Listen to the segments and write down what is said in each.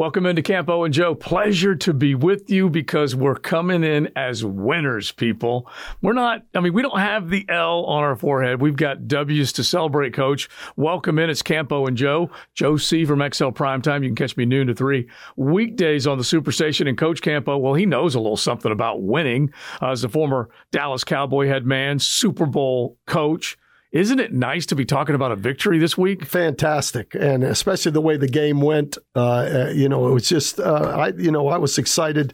Welcome into Campo and Joe. Pleasure to be with you because we're coming in as winners, people. We're not, I mean, we don't have the L on our forehead. We've got W's to celebrate, coach. Welcome in. It's Campo and Joe. Joe C from XL Primetime. You can catch me noon to three weekdays on the Superstation. And Coach Campo, well, he knows a little something about winning uh, as a former Dallas Cowboy head man, Super Bowl coach. Isn't it nice to be talking about a victory this week? Fantastic, and especially the way the game went. Uh, uh, you know, it was just uh, I. You know, I was excited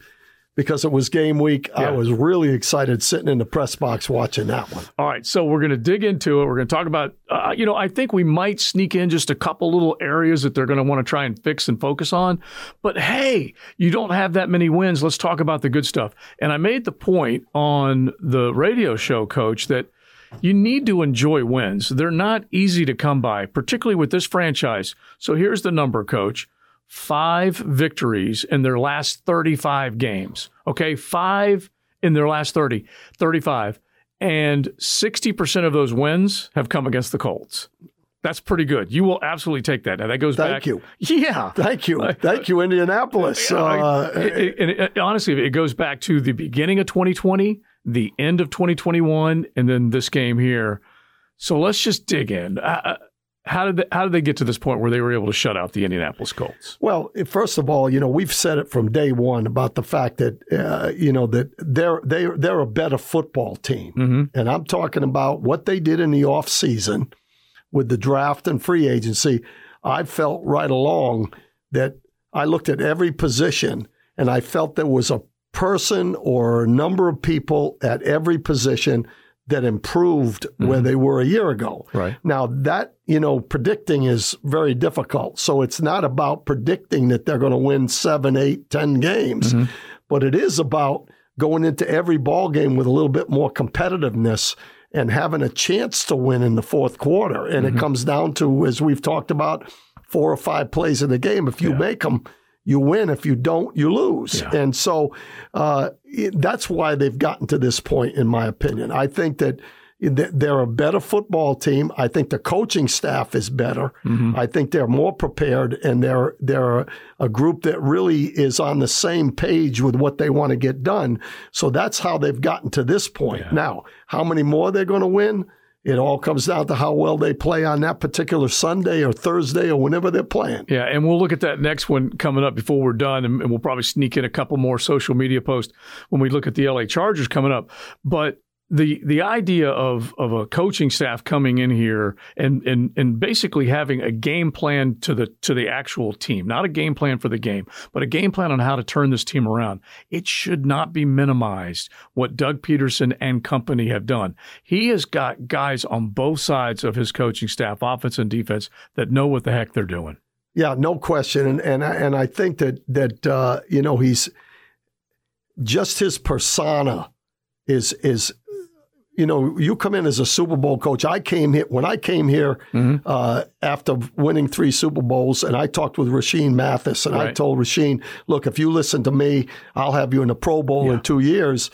because it was game week. Yeah. I was really excited sitting in the press box watching that one. All right, so we're going to dig into it. We're going to talk about. Uh, you know, I think we might sneak in just a couple little areas that they're going to want to try and fix and focus on. But hey, you don't have that many wins. Let's talk about the good stuff. And I made the point on the radio show, Coach, that you need to enjoy wins. They're not easy to come by, particularly with this franchise. So here's the number, coach five victories in their last 35 games. Okay, five in their last 30, 35. And 60% of those wins have come against the Colts. That's pretty good. You will absolutely take that. Now that goes Thank back. Thank you. Yeah. Thank you. Thank you, Indianapolis. Uh, it, it, it, honestly, it goes back to the beginning of 2020 the end of 2021 and then this game here. So let's just dig in. Uh, uh, how did they, how did they get to this point where they were able to shut out the Indianapolis Colts? Well, first of all, you know we've said it from day one about the fact that uh, you know that they're they they're a better football team, mm-hmm. and I'm talking about what they did in the off season with the draft and free agency. I felt right along that I looked at every position and I felt there was a person or number of people at every position that improved mm-hmm. where they were a year ago. Right. Now that, you know, predicting is very difficult. So it's not about predicting that they're going to win seven, eight, ten games, mm-hmm. but it is about going into every ball game with a little bit more competitiveness and having a chance to win in the fourth quarter. And mm-hmm. it comes down to, as we've talked about, four or five plays in the game. If you yeah. make them, you win. If you don't, you lose. Yeah. And so uh, that's why they've gotten to this point, in my opinion. I think that they're a better football team. I think the coaching staff is better. Mm-hmm. I think they're more prepared, and they're they're a group that really is on the same page with what they want to get done. So that's how they've gotten to this point. Yeah. Now, how many more they're going to win? It all comes down to how well they play on that particular Sunday or Thursday or whenever they're playing. Yeah, and we'll look at that next one coming up before we're done, and, and we'll probably sneak in a couple more social media posts when we look at the LA Chargers coming up. But the the idea of of a coaching staff coming in here and and and basically having a game plan to the to the actual team, not a game plan for the game, but a game plan on how to turn this team around. It should not be minimized what Doug Pederson and company have done. He has got guys on both sides of his coaching staff, offense and defense, that know what the heck they're doing. Yeah, no question, and and and I think that that uh, you know he's just his persona is is you know, you come in as a Super Bowl coach. I came here when I came here mm-hmm. uh, after winning three Super Bowls, and I talked with Rashean Mathis, and right. I told Rashean, "Look, if you listen to me, I'll have you in the Pro Bowl yeah. in two years."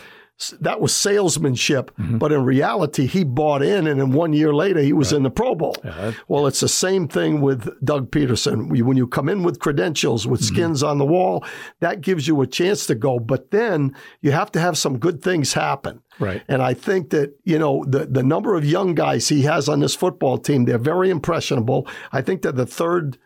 That was salesmanship, mm-hmm. but in reality, he bought in, and then one year later, he was right. in the Pro Bowl. Yeah, well, it's the same thing with Doug Pederson. When you come in with credentials, with mm-hmm. skins on the wall, that gives you a chance to go. But then you have to have some good things happen. Right. And I think that, you know, the, the number of young guys he has on this football team, they're very impressionable. I think they're the third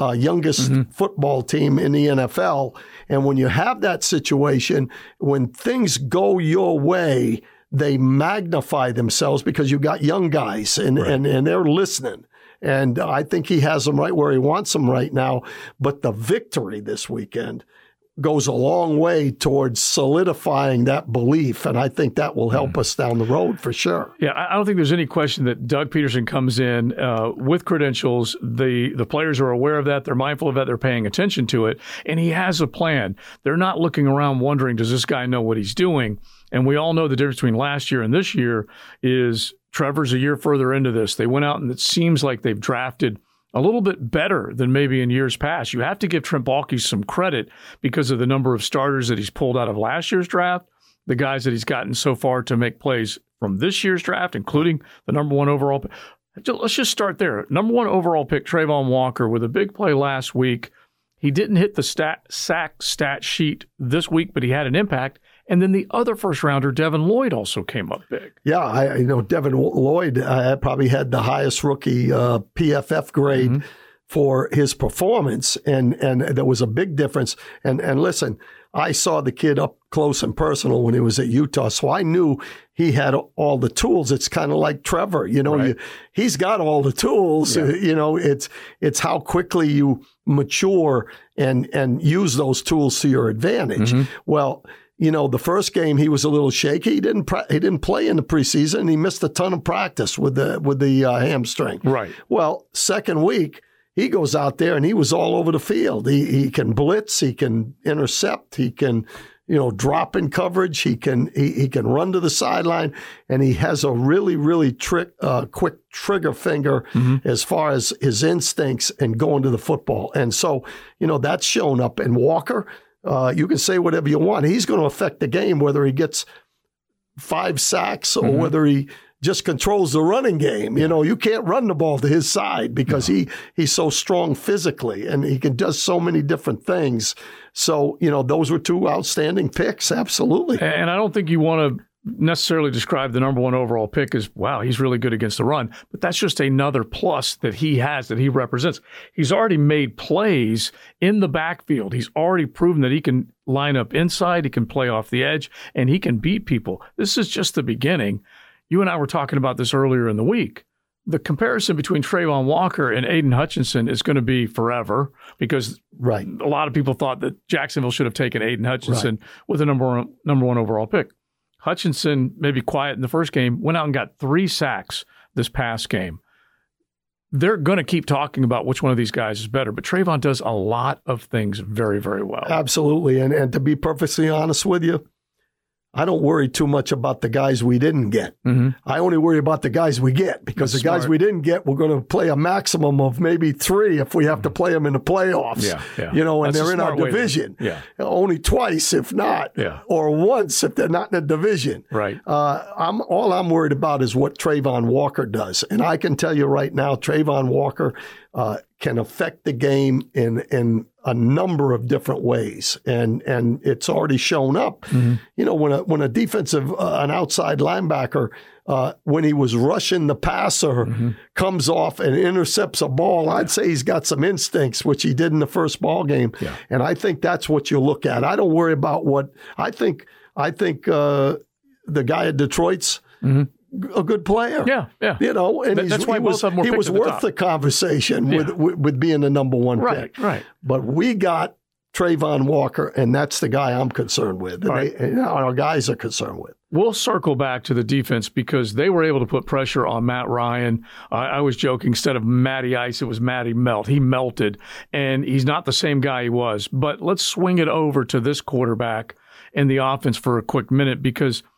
uh, youngest mm-hmm. football team in the NFL. And when you have that situation, when things go your way, they magnify themselves because you've got young guys and, right. and, and they're listening. And I think he has them right where he wants them right now. But the victory this weekend goes a long way towards solidifying that belief. And I think that will help us down the road for sure. Yeah, I don't think there's any question that Doug Pederson comes in uh, with credentials. The, the players are aware of that. They're mindful of that. They're paying attention to it. And he has a plan. They're not looking around wondering, does this guy know what he's doing? And we all know the difference between last year and this year is Trevor's a year further into this. They went out and it seems like they've drafted – a little bit better than maybe in years past. You have to give Trent Baalke some credit because of the number of starters that he's pulled out of last year's draft, the guys that he's gotten so far to make plays from this year's draft, including the number one overall. Let's just start there. Number one overall pick, Travon Walker, with a big play last week. He didn't hit the stat, sack stat sheet this week, but he had an impact. And then the other first rounder, Devin Lloyd, also came up big. Yeah, I you know Devin Lloyd uh, probably had the highest rookie uh, PFF grade mm-hmm. for his performance, and and there was a big difference. And and listen, I saw the kid up close and personal when he was at Utah, so I knew he had all the tools. It's kind of like Trevor, you know, right. you, he's got all the tools. Yeah. You know, it's it's how quickly you mature and and use those tools to your advantage. Mm-hmm. Well, you know, the first game he was a little shaky. He didn't he didn't play in the preseason. He missed a ton of practice with the with the uh, hamstring. Right. Well, second week he goes out there and he was all over the field. He he can blitz. He can intercept. He can you know drop in coverage. He can he, he can run to the sideline, and he has a really really trick uh, quick trigger finger mm-hmm. as far as his instincts and going to the football. And so you know that's shown up in Walker. Uh, you can say whatever you want. He's going to affect the game whether he gets five sacks or mm-hmm. whether he just controls the running game. You know, you can't run the ball to his side because no. he he's so strong physically and he can does so many different things. So, you know, those were two outstanding picks, absolutely. And I don't think you want to necessarily describe the number one overall pick as wow, he's really good against the run, but that's just another plus that he has that he represents. He's already made plays in the backfield. He's already proven that he can line up inside, he can play off the edge, and he can beat people. This is just the beginning. You and I were talking about this earlier in the week. The comparison between Travon Walker and Aidan Hutchinson is going to be forever because right. a lot of people thought that Jacksonville should have taken Aidan Hutchinson right. with a number one, number one overall pick. Hutchinson, maybe quiet in the first game, went out and got three sacks this past game. They're going to keep talking about which one of these guys is better, but Travon does a lot of things very, very well. Absolutely. And, and to be perfectly honest with you, I don't worry too much about the guys we didn't get. Mm-hmm. I only worry about the guys we get because That's the guys smart. we didn't get, we're going to play a maximum of maybe three if we have to play them in the playoffs. Yeah, yeah. You know, and That's they're in our division. To, yeah. Only twice, if not, yeah. or once if they're not in the division. Right. Uh, I'm all I'm worried about is what Travon Walker does, and I can tell you right now, Travon Walker uh, can affect the game in in a number of different ways, and and it's already shown up. Mm-hmm. You know, when a when a defensive uh, an outside linebacker uh, when he was rushing the passer mm-hmm. comes off and intercepts a ball, yeah. I'd say he's got some instincts, which he did in the first ball game, yeah. and I think that's what you look at. I don't worry about what I think. I think uh, the guy at Detroit's. Mm-hmm a good player. Yeah, yeah. You know, and that's why he was, he was worth the, the conversation yeah. with, with, with being the number one right, pick. Right, But we got Travon Walker, and that's the guy I'm concerned with. And, right. they, and our guys are concerned with. We'll circle back to the defense because they were able to put pressure on Matt Ryan. Uh, I was joking. Instead of Matty Ice, it was Matty Melt. He melted, and he's not the same guy he was. But let's swing it over to this quarterback in the offense for a quick minute because –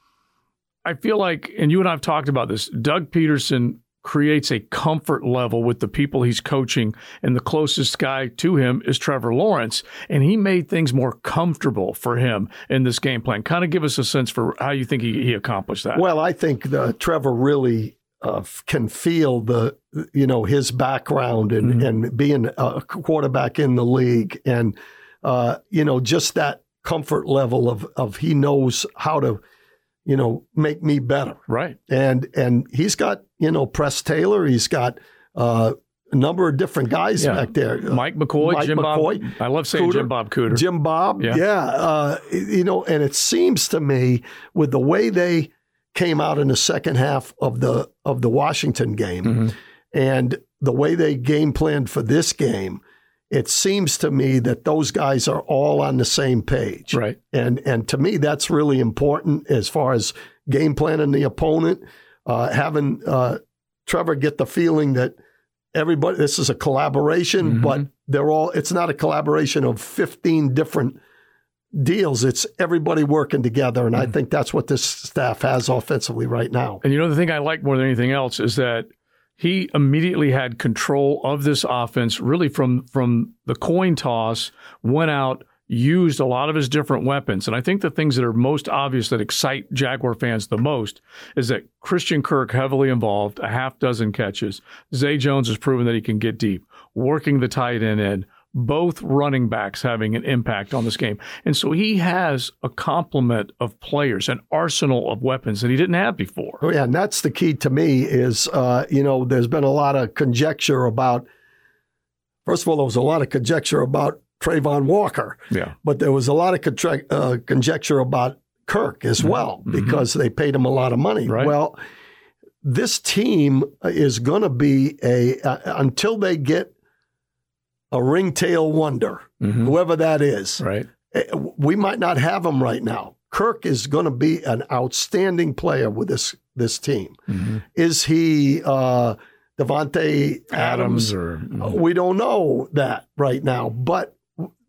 I feel like, and you and I have talked about this, Doug Pederson creates a comfort level with the people he's coaching, and the closest guy to him is Trevor Lawrence. And he made things more comfortable for him in this game plan. Kind of give us a sense for how you think he, he accomplished that. Well, I think the, Trevor really uh, can feel the you know his background and mm-hmm. and being a quarterback in the league and uh, you know just that comfort level of of he knows how to you know, make me better. Right. And and he's got, you know, Press Taylor, he's got uh, a number of different guys yeah. back there. Mike McCoy, Mike Jim McCoy, Bob. I love saying Cooter, Jim Bob Cooter. Jim Bob, yeah. yeah uh, you know, and it seems to me with the way they came out in the second half of the of the Washington game mm-hmm. and the way they game planned for this game, it seems to me that those guys are all on the same page. Right. And and to me that's really important as far as game planning the opponent, uh, having uh, Trevor get the feeling that everybody this is a collaboration, mm-hmm. but they're all it's not a collaboration of 15 different deals. It's everybody working together. And mm-hmm. I think that's what this staff has offensively right now. And you know the thing I like more than anything else is that he immediately had control of this offense really from from the coin toss went out used a lot of his different weapons. And i think the things that are most obvious that excite jaguar fans the most is that christian kirk heavily involved a half dozen catches. Zay jones has proven that he can get deep working the tight end in both running backs having an impact on this game. And so he has a complement of players, an arsenal of weapons that he didn't have before. Oh, yeah, and that's the key to me is, uh, you know, there's been a lot of conjecture about, first of all, there was a lot of conjecture about Travon Walker. Yeah. But there was a lot of contra- uh, conjecture about Kirk as well mm-hmm. because they paid him a lot of money. Right. Well, this team is going to be a, uh, until they get a ringtail wonder, mm-hmm. whoever that is. Right. Eh, we might not have him right now. Kirk is going to be an outstanding player with this this team. Mm-hmm. Is he uh, Davante Adams? Adams or mm-hmm. we don't know that right now, but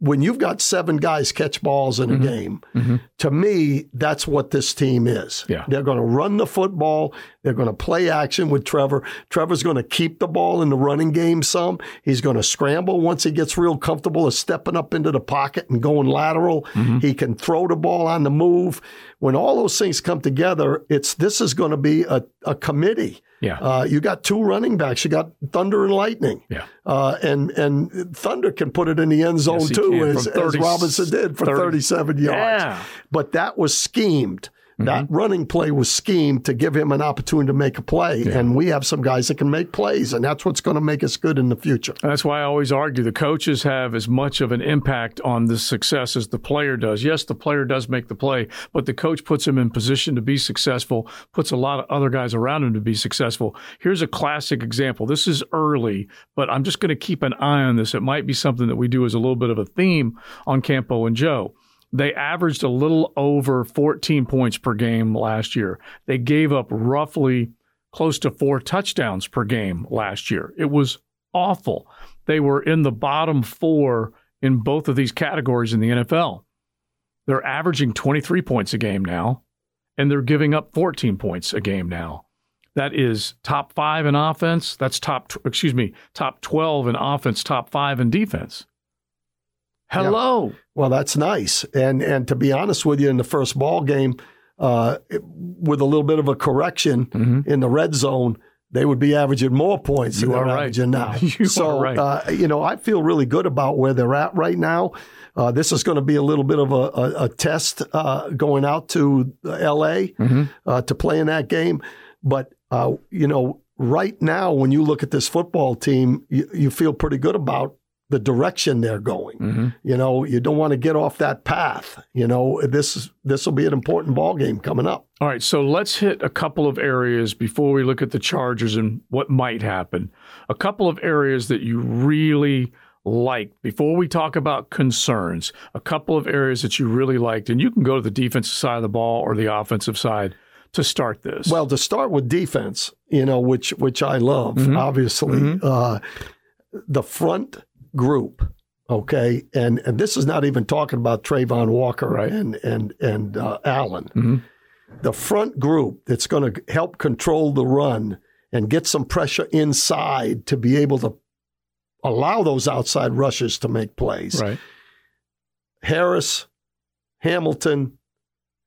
when you've got seven guys catch balls in a mm-hmm. game, mm-hmm. to me, that's what this team is. Yeah. They're going to run the football. They're going to play action with Trevor. Trevor's going to keep the ball in the running game some. He's going to scramble once he gets real comfortable of stepping up into the pocket and going lateral. Mm-hmm. He can throw the ball on the move. When all those things come together, it's this is going to be a, a committee. Yeah. Uh, you got two running backs. You got Thunder and Lightning. Yeah. Uh, and and Thunder can put it in the end zone yes, too, as, 30, as, Robinson did for 30, 37 yards. Yeah. But that was schemed. Mm-hmm. That running play was schemed to give him an opportunity to make a play. Yeah. And we have some guys that can make plays, and that's what's going to make us good in the future. That's why I always argue the coaches have as much of an impact on the success as the player does. Yes, the player does make the play, but the coach puts him in position to be successful, puts a lot of other guys around him to be successful. Here's a classic example. This is early, but I'm just going to keep an eye on this. It might be something that we do as a little bit of a theme on Campo and Joe. They averaged a little over 14 points per game last year. They gave up roughly close to four touchdowns per game last year. It was awful. They were in the bottom four in both of these categories in the NFL. They're averaging 23 points a game now, and they're giving up 14 points a game now. That is top five in offense. That's top, excuse me, top 12 in offense, top five in defense. Hello. Yeah. Well, that's nice. And and to be honest with you, in the first ball game, uh, with a little bit of a correction mm-hmm. in the red zone, they would be averaging more points you than they're right. averaging now. you so, right. uh, you know, I feel really good about where they're at right now. Uh, this is going to be a little bit of a, a, a test uh, going out to L.A. Mm-hmm. Uh, to play in that game. But, uh, you know, right now, when you look at this football team, you, you feel pretty good about the direction they're going. Mm-hmm. You know, you don't want to get off that path. You know, this this will be an important ball game coming up. All right, so let's hit a couple of areas before we look at the Chargers and what might happen. A couple of areas that you really liked before we talk about concerns. A couple of areas that you really liked, and you can go to the defensive side of the ball or the offensive side to start this. Well, to start with defense, you know, which which I love, mm-hmm. obviously. Mm-hmm. Uh, the front group. Okay, and and this is not even talking about Travon Walker right. and and and uh, Allen. Mm-hmm. The front group that's going to help control the run and get some pressure inside to be able to allow those outside rushes to make plays. Right. Harris, Hamilton,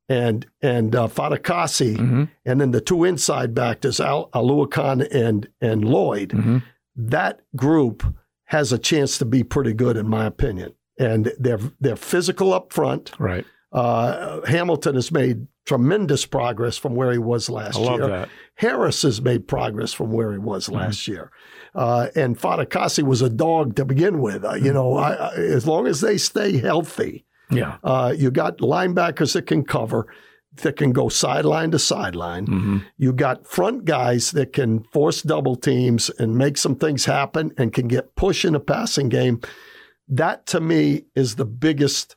and and uh, Fatukasi, mm-hmm. and then the two inside backers, Al- Oluokun and and Lloyd. Mm-hmm. That group has a chance to be pretty good, in my opinion. And they're they're physical up front. Right. Uh, Hamilton has made tremendous progress from where he was last I love year. That. Harris has made progress from where he was mm-hmm. last mm-hmm. year. Uh, and Fatukasi was a dog to begin with. Uh, you know, I, I, as long as they stay healthy, yeah, uh, you got linebackers that can cover that can go sideline to sideline. Mm-hmm. You got front guys that can force double teams and make some things happen and can get push in a passing game. That to me is the biggest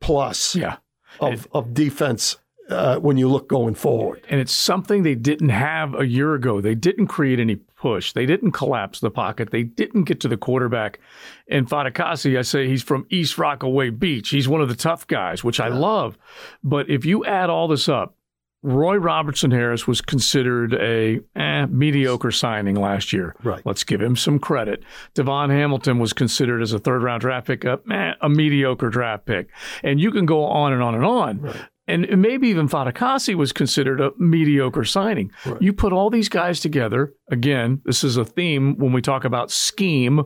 plus yeah. of, of defense uh, when you look going forward. And it's something they didn't have a year ago. They didn't create any push. They didn't collapse the pocket. They didn't get to the quarterback. And Fatukasi, I say he's from East Rockaway Beach. He's one of the tough guys, which I love. But if you add all this up, Roy Robertson Harris was considered a eh, mediocre signing last year. Right. Let's give him some credit. DaVon Hamilton was considered as a third round draft pick, a, eh, a mediocre draft pick. And you can go on and on and on. Right and maybe even Fatukasi was considered a mediocre signing. Right. You put all these guys together. Again, this is a theme when we talk about scheme.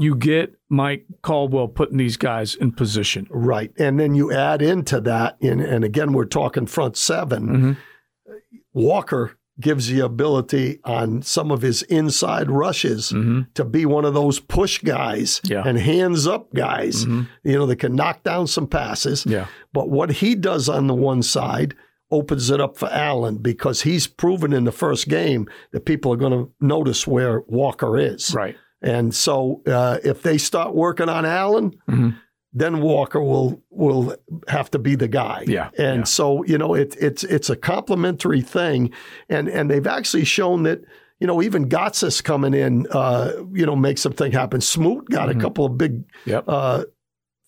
you get Mike Caldwell putting these guys in position. Right. And then you add into that, and, and again, we're talking front 7 mm-hmm. Walker gives the ability on some of his inside rushes mm-hmm. to be one of those push guys Yeah. and hands up guys, mm-hmm. you know, that can knock down some passes. Yeah. But what he does on the one side opens it up for Allen because he's proven in the first game that people are going to notice where Walker is. Right. And so uh, if they start working on Allen, mm-hmm. Then Walker will will have to be the guy. Yeah, And yeah. so you know it, it's it's a complementary thing, and and they've actually shown that. You know, even Gotsis coming in, uh, you know, makes something happen. Smoot got a couple of big Yep. uh,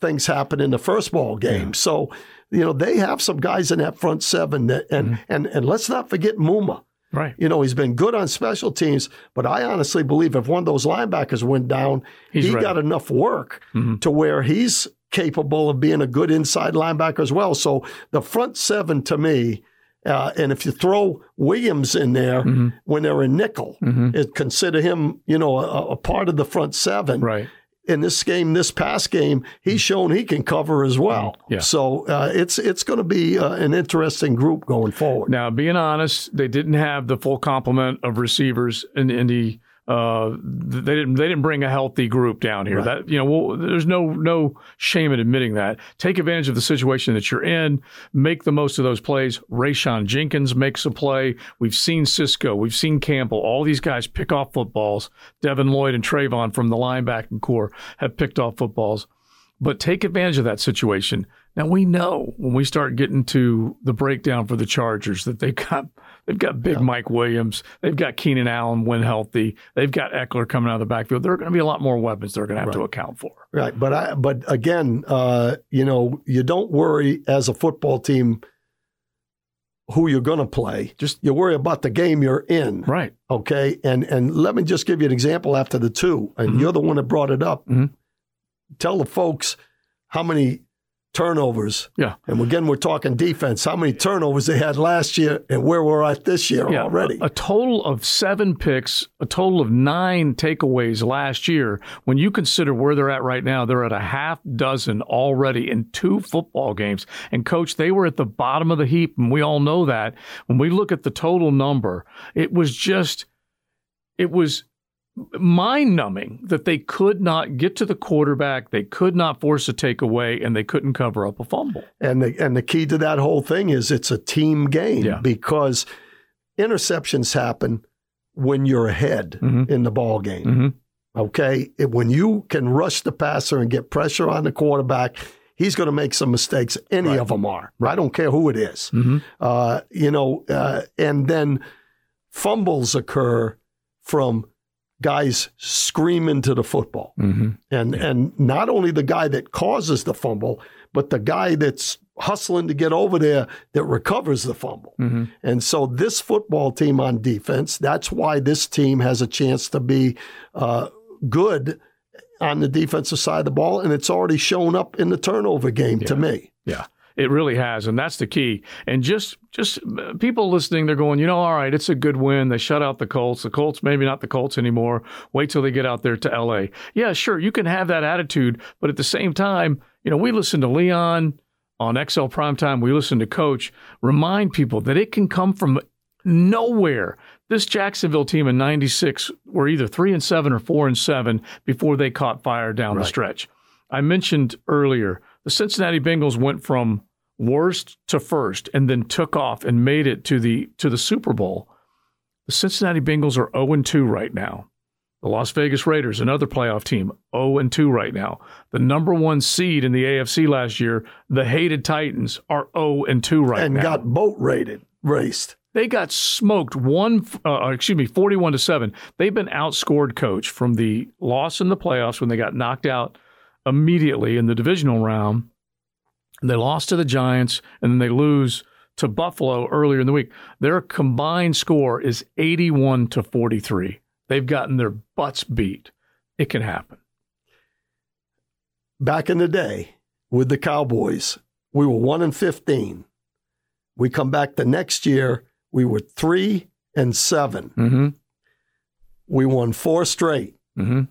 things happen in the first ball game. So, you know, they have some guys in that front seven that, and Mm-hmm. and and let's not forget Muma. Right. You know, he's been good on special teams, but I honestly believe if one of those linebackers went down, He's he ready. got enough work Mhm. to where he's capable of being a good inside linebacker as well. So the front seven to me, uh, and if you throw Williams in there Mm-hmm. when they're in nickel, it, consider him, you know, a, a part of the front seven Right. In this game, this past game, he's shown he can cover as well. Yeah. So uh, it's it's going to be uh, an interesting group going forward. Now, being honest, they didn't have the full complement of receivers in Indy. Uh, they didn't. They didn't bring a healthy group down here. Right. That you know, well, there's no no shame in admitting that. Take advantage of the situation that you're in. Make the most of those plays. Rayshawn Jenkins makes a play. We've seen Cisco. We've seen Campbell. All these guys pick off footballs. Devin Lloyd and Travon from the linebacking corps have picked off footballs but take advantage of that situation. Now we know when we start getting to the breakdown for the Chargers that they've got they've got big Mike Williams, they've got Keenan Allen when healthy, they've got Ekeler coming out of the backfield. There are going to be a lot more weapons they're going to have to account for. Right, but I but again, uh, you know, you don't worry as a football team who you're going to play. Just- you worry about the game you're in. Right. Okay, and and let me just give you an example after the two, and Mm-hmm. you're the one that brought it up. Mhm. Tell the folks how many turnovers. Yeah. And again, we're talking defense. How many turnovers they had last year, and where we're at this year Yeah, already. A, a total of seven picks, a total of nine takeaways last year. When you consider where they're at right now, they're at a half dozen already in two football games. And coach, they were at the bottom of the heap, and we all know that. When we look at the total number, it was just, it was mind numbing that they could not get to the quarterback, they could not force a takeaway, and they couldn't cover up a fumble. And the and the key to that whole thing is it's a team game Yeah. because interceptions happen when you're ahead Mhm. in the ball game. Mhm. Okay, It- when you can rush the passer and get pressure on the quarterback, he's going to make some mistakes. Any of them are. I don't care who it is. Mhm. Uh, you know, uh, and then fumbles occur from guys screaming to the football. Mhm. And and not only the guy that causes the fumble, but the guy that's hustling to get over there that recovers the fumble. Mhm. And so this football team on defense, that's why this team has a chance to be uh, good on the defensive side of the ball, and it's already shown up in the turnover game to me. Yeah, it really has, and that's the key. And just just uh, people listening, they're going, you know, all right, it's a good win. They shut out the Colts. The Colts, maybe not the Colts anymore. Wait till they get out there to L.A. Yeah, sure, you can have that attitude, but at the same time, you know, we listen to Leon on XL Primetime. We listen to Coach remind people that it can come from nowhere. This Jacksonville team in '96 were either three and seven or four and seven before they caught fire down the stretch. I mentioned earlier the Cincinnati Bengals went from worst to first and then took off and made it to the to the Super Bowl. The Cincinnati Bengals are 0 and 2 right now. The Las Vegas Raiders, another playoff team, 0 and 2 right now. The number 1 seed in the AFC last year, the hated Titans are 0 and 2 right and now. And got boat rated, raced. They got smoked one, uh, excuse me, forty-one to seven. They've been outscored, coach, from the loss in the playoffs when they got knocked out immediately in the divisional round. They lost to the Giants, and then they lose to Buffalo earlier in the week. Their combined score is eighty-one to forty-three. They've gotten their butts beat. It can happen. Back in the day with the Cowboys, we were one and fifteen. We come back the next year, we were three and seven. Mm-hmm. We won four straight. Mm-hmm.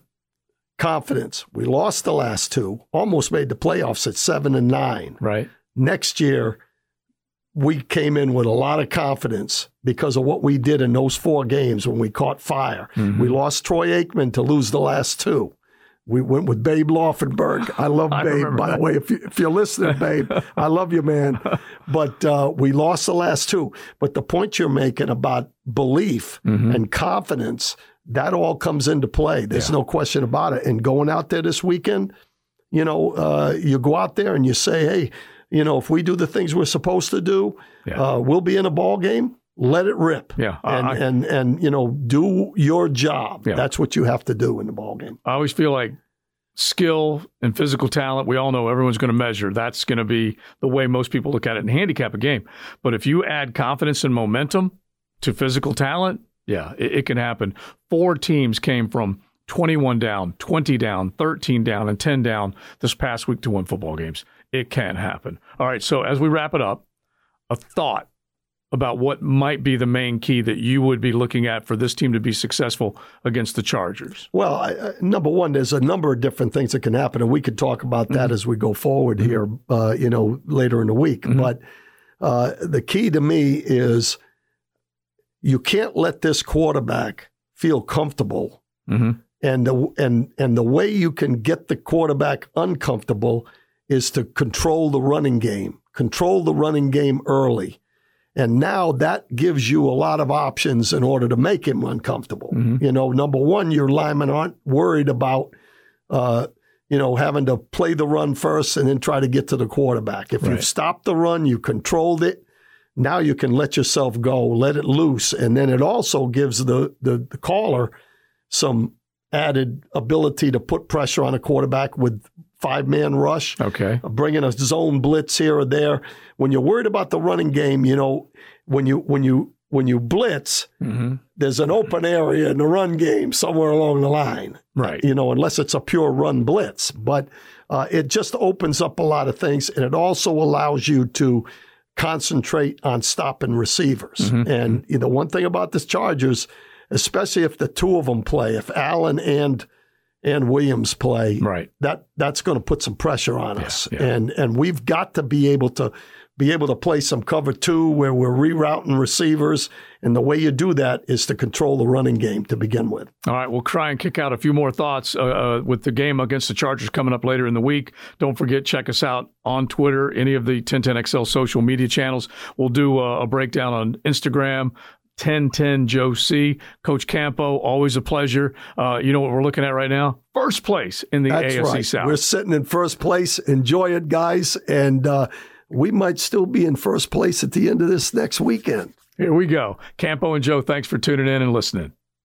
Confidence. We lost the last two, almost made the playoffs at seven and nine. Right. Next year, we came in with a lot of confidence because of what we did in those four games when we caught fire. Mm-hmm. We lost Troy Aikman to lose the last two. We went with Babe Laufenberg. I love I Babe, by that. the way. If, you, if you're listening, Babe, I love you, man. But uh, we lost the last two. But the point you're making about belief Mm-hmm. and confidence, that all comes into play. There's Yeah. no question about it. And going out there this weekend, you know, uh, you go out there and you say, hey, you know, if we do the things we're supposed to do, Yeah. uh, we'll be in a ball game. Let it rip. Yeah, and, I- and and you know, do your job. Yeah. That's what you have to do in the ball game. I always feel like skill and physical talent, we all know everyone's going to measure. That's going to be the way most people look at it and handicap a game. But if you add confidence and momentum to physical talent, yeah, it, it can happen. Four teams came from 21 down, 20 down, 13 down, and 10 down this past week to win football games. It can happen. All right, so as we wrap it up, a thought about what might be the main key that you would be looking at for this team to be successful against the Chargers. Well, I, number one, there's a number of different things that can happen, and we could talk about that as we go forward here, uh, you know, later in the week. But uh, the key to me is you can't let this quarterback feel comfortable, Mm-hmm. and the and and the way you can get the quarterback uncomfortable is to control the running game, control the running game early. And now that gives you a lot of options in order to make him uncomfortable. You know, number one, your linemen aren't worried about, uh, you know, having to play the run first and then try to get to the quarterback. If Right. you've stopped the run, you controlled it. Now you can let yourself go, let it loose, and then it also gives the the, the caller some added ability to put pressure on a quarterback with five man rush Okay. bringing a zone blitz here or there. When you're worried about the running game, you know, when you when you when you blitz, Mm-hmm. there's an open area in the run game somewhere along the line. Right. You know, unless it's a pure run blitz, but uh, it just opens up a lot of things, and it also allows you to concentrate on stopping receivers. Mm-hmm. And you know, one thing about the Chargers, especially if the two of them play, if Allen and and Williams play, Right. that that's going to put some pressure on us, yeah. and and we've got to be able to be able to play some cover two where we're rerouting receivers, and the way you do that is to control the running game to begin with. All right, we'll try and kick out a few more thoughts uh, uh, with the game against the Chargers coming up later in the week. Don't forget, check us out on Twitter, any of the 1010XL social media channels. We'll do a, a breakdown on Instagram. 1010 Joe C. Coach Campo, always a pleasure. Uh, you know what we're looking at right now? First place in the That's AFC right. South. We're sitting in first place. Enjoy it, guys, and uh, we might still be in first place at the end of this next weekend. Here we go. Campo and Joe, thanks for tuning in and listening.